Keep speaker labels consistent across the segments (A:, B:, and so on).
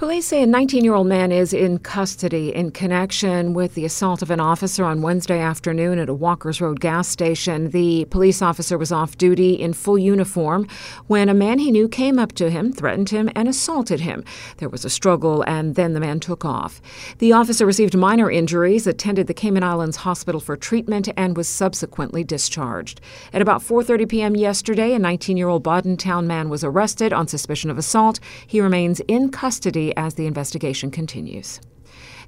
A: Police say a 19 year old man is in custody in connection with the assault of an officer on Wednesday afternoon at a Walkers Road gas station. The police officer was off duty in full uniform when a man he knew came up to him, threatened him, and assaulted him. There was a struggle, and then the man took off. The officer received minor injuries, attended the Cayman Islands Hospital for treatment, and was subsequently discharged. At about 4:30 p.m. yesterday, a 19 year old Town man was arrested on suspicion of assault. He remains in custody as the investigation continues.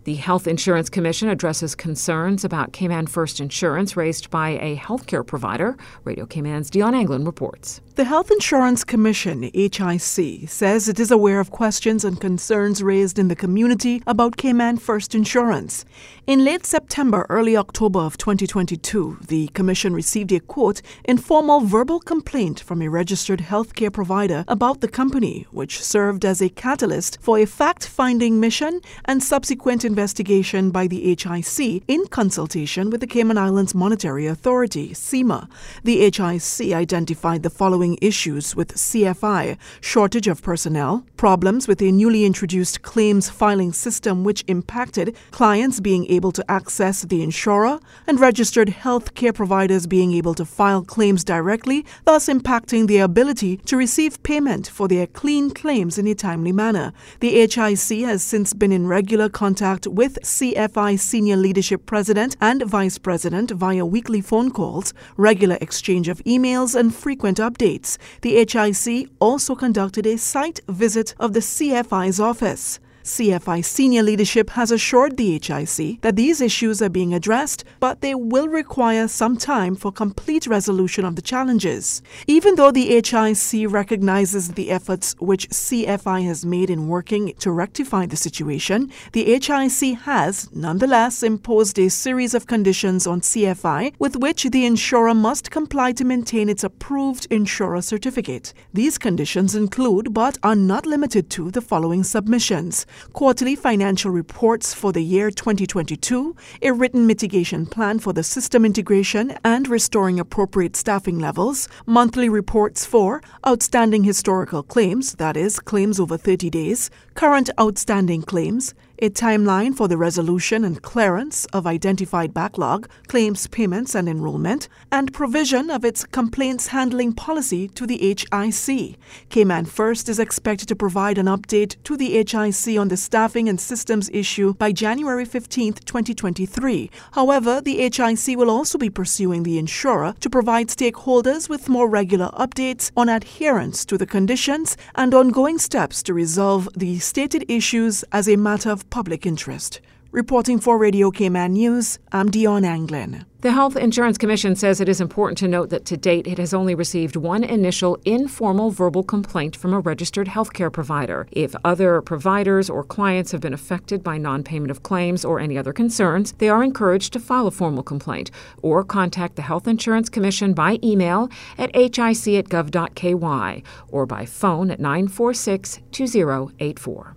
A: The Health Insurance Commission addresses concerns about Cayman First Insurance raised by a healthcare provider. Radio Cayman's Dion Anglin reports.
B: The Health Insurance Commission, HIC, says it is aware of questions and concerns raised in the community about Cayman First Insurance. In late September, early October of 2022, the Commission received a quote informal verbal complaint from a registered healthcare provider about the company, which served as a catalyst for a fact finding mission and subsequent investigation by the HIC in consultation with the Cayman Islands Monetary Authority, CIMA. The HIC identified the following issues with CFI shortage of personnel, problems with a newly introduced claims filing system which impacted clients being able to access the insurer, and registered health care providers being able to file claims directly, thus impacting their ability to receive payment for their clean claims in a timely manner. The HIC has since been in regular contact contact with CFI senior leadership president and vice president via weekly phone calls, regular exchange of emails, and frequent updates. The HIC also conducted a site visit of the CFI's office. CFI senior leadership has assured the HIC that these issues are being addressed, but they will require some time for complete resolution of the challenges. Even though the HIC recognizes the efforts which CFI has made in working to rectify the situation, the HIC has, nonetheless, imposed a series of conditions on CFI with which the insurer must comply to maintain its approved insurer certificate. These conditions include, but are not limited to, the following submissions quarterly financial reports for the year 2022, a written mitigation plan for the system integration and restoring appropriate staffing levels, monthly reports for outstanding historical claims, that is, claims over 30 days, current outstanding claims, a timeline for the resolution and clearance of identified backlog, claims payments and enrollment, and provision of its complaints handling policy to the HIC. Cayman First is expected to provide an update to the HIC on the staffing and systems issue by January 15, 2023. However, the HIC will also be pursuing the insurer to provide stakeholders with more regular updates on adherence to the conditions and ongoing steps to resolve the stated issues as a matter of public interest. Reporting for Radio Cayman News, I'm Dion Anglin.
A: The Health Insurance Commission says it is important to note that to date it has only received one initial informal verbal complaint from a registered healthcare provider. If other providers or clients have been affected by non payment of claims or any other concerns, they are encouraged to file a formal complaint or contact the Health Insurance Commission by email at hic at gov.ky or by phone at 946 2084.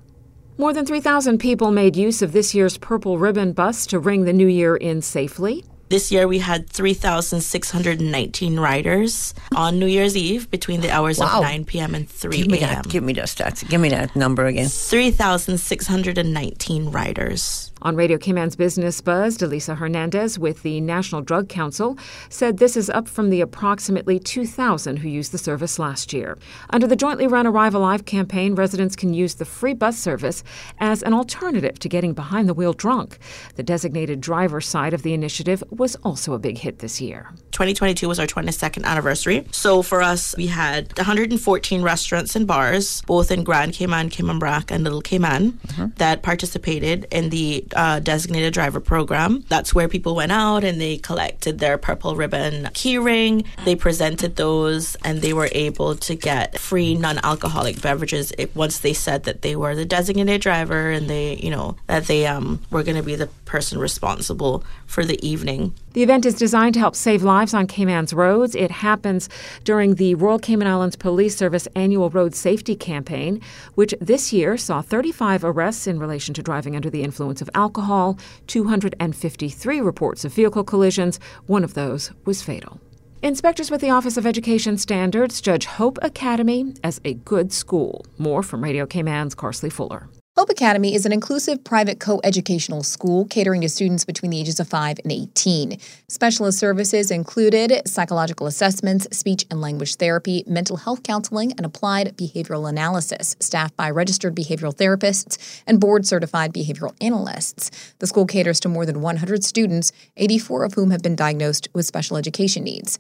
A: More than 3,000 people made use of this year's Purple Ribbon bus to ring the new year in safely.
C: This year we had 3,619 riders on New Year's Eve between the hours wow. of 9 p.m. and 3
D: give me a.m. That, give me that stats. Give me that number again.
C: 3,619 riders.
A: On Radio Cayman's Business Buzz, Delisa Hernandez with the National Drug Council said this is up from the approximately 2,000 who used the service last year. Under the jointly run Arrive Alive campaign, residents can use the free bus service as an alternative to getting behind the wheel drunk. The designated driver side of the initiative was also a big hit this year.
C: 2022 was our 22nd anniversary. So for us, we had 114 restaurants and bars, both in Grand Cayman, Cayman Brac, and Little Cayman, mm-hmm. that participated in the uh, designated driver program. That's where people went out and they collected their purple ribbon keyring. They presented those and they were able to get free non-alcoholic beverages once they said that they were the designated driver and they, you know, that they um, were going to be the person responsible for the evening.
A: The event is designed to help save lives on Cayman's roads. It happens during the Royal Cayman Islands Police Service annual road safety campaign, which this year saw 35 arrests in relation to driving under the influence of alcohol, 253 reports of vehicle collisions. One of those was fatal. Inspectors with the Office of Education Standards judge Hope Academy as a good school. More from Radio Cayman's Carsley Fuller.
E: Hope Academy is an inclusive private co-educational school catering to students between the ages of 5 and 18. Specialist services included psychological assessments, speech and language therapy, mental health counseling, and applied behavioral analysis, staffed by registered behavioral therapists and board-certified behavioral analysts. The school caters to more than 100 students, 84 of whom have been diagnosed with special education needs.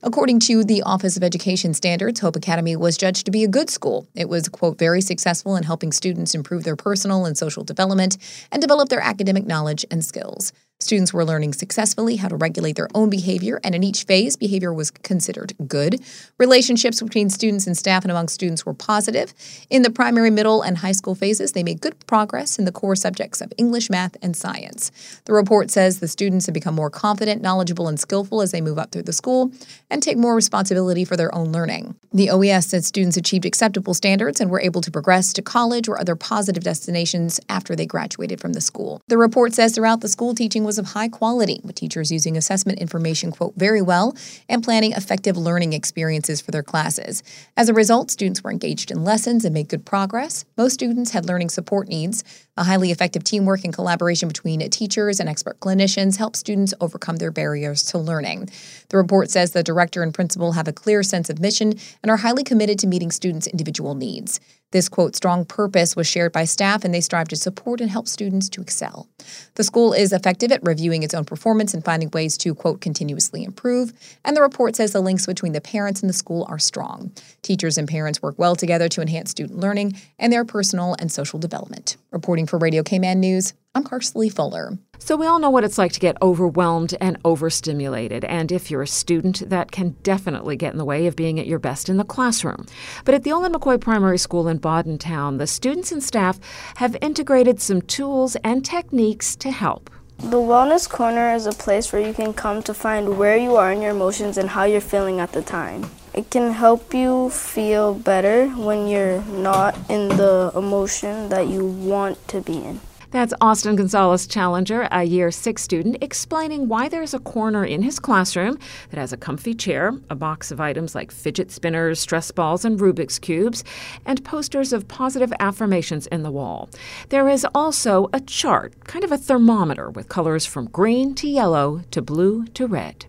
E: According to the Office of Education Standards, Hope Academy was judged to be a good school. It was, quote, very successful in helping students improve their personal and social development and develop their academic knowledge and skills. Students were learning successfully how to regulate their own behavior, and in each phase, behavior was considered good. Relationships between students and staff and among students were positive. In the primary, middle, and high school phases, they made good progress in the core subjects of English, math, and science. The report says the students have become more confident, knowledgeable, and skillful as they move up through the school and take more responsibility for their own learning. The OES said students achieved acceptable standards and were able to progress to college or other positive destinations after they graduated from the school. The report says throughout the school, teaching was of high quality, with teachers using assessment information, quote, very well and planning effective learning experiences for their classes. As a result, students were engaged in lessons and made good progress. Most students had learning support needs. A highly effective teamwork and collaboration between teachers and expert clinicians help students overcome their barriers to learning. The report says the director and principal have a clear sense of mission and are highly committed to meeting students' individual needs. This quote, strong purpose was shared by staff and they strive to support and help students to excel. The school is effective at reviewing its own performance and finding ways to, quote, continuously improve. And the report says the links between the parents and the school are strong. Teachers and parents work well together to enhance student learning and their personal and social development. Reporting for Radio Cayman News, I'm Karsley Fuller.
A: So, we all know what it's like to get overwhelmed and overstimulated. And if you're a student, that can definitely get in the way of being at your best in the classroom. But at Theoline McCoy Primary School in Town, the students and staff have integrated some tools and techniques to help.
F: The Wellness Corner is a place where you can come to find where you are in your emotions and how you're feeling at the time. It can help you feel better when you're not in the emotion that you want to be in.
A: That's Austin Gonzalez Challenger, a year six student, explaining why there's a corner in his classroom that has a comfy chair, a box of items like fidget spinners, stress balls, and Rubik's Cubes, and posters of positive affirmations in the wall. There is also a chart, kind of a thermometer, with colors from green to yellow to blue to red.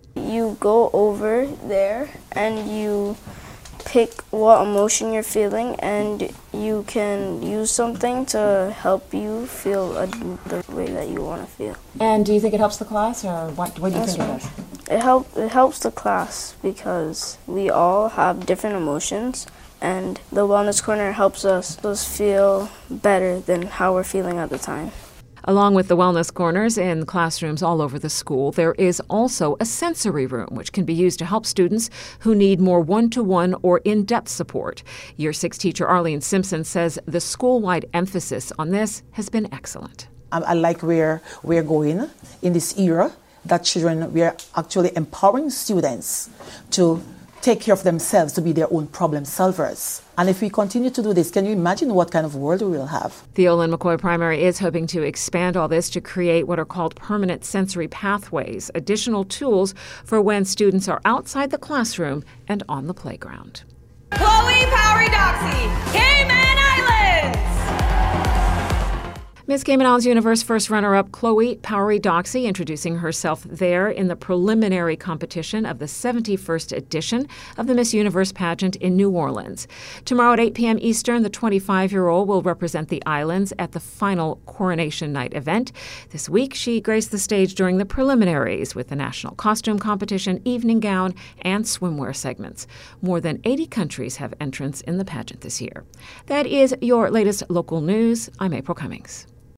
F: Go over there and you pick what emotion you're feeling and you can use something to help you feel a, the way that you want to feel.
A: And do you think it helps the class or what, what do you think it does?
F: It, help, it helps the class because we all have different emotions and the Wellness Corner helps us, us feel better than how we're feeling at the time.
A: Along with the wellness corners in classrooms all over the school, there is also a sensory room, which can be used to help students who need more one to one or in depth support. Year 6 teacher Arlene Simpson says the school wide emphasis on this has been excellent.
G: Um, I like where we're going in this era that children, we are actually empowering students to take care of themselves to be their own problem solvers. And if we continue to do this, can you imagine what kind of world we will have?
A: Theoline McCoy Primary is hoping to expand all this to create what are called permanent sensory pathways, additional tools for when students are outside the classroom and on the playground.
H: Chloe Powery
A: Miss Cayman Islands Universe first runner up Chloe Powery Doxy introducing herself there in the preliminary competition of the 71st edition of the Miss Universe pageant in New Orleans. Tomorrow at 8 p.m. Eastern, the 25 year old will represent the islands at the final coronation night event. This week, she graced the stage during the preliminaries with the national costume competition, evening gown, and swimwear segments. More than 80 countries have entrants in the pageant this year. That is your latest local news. I'm April Cummings.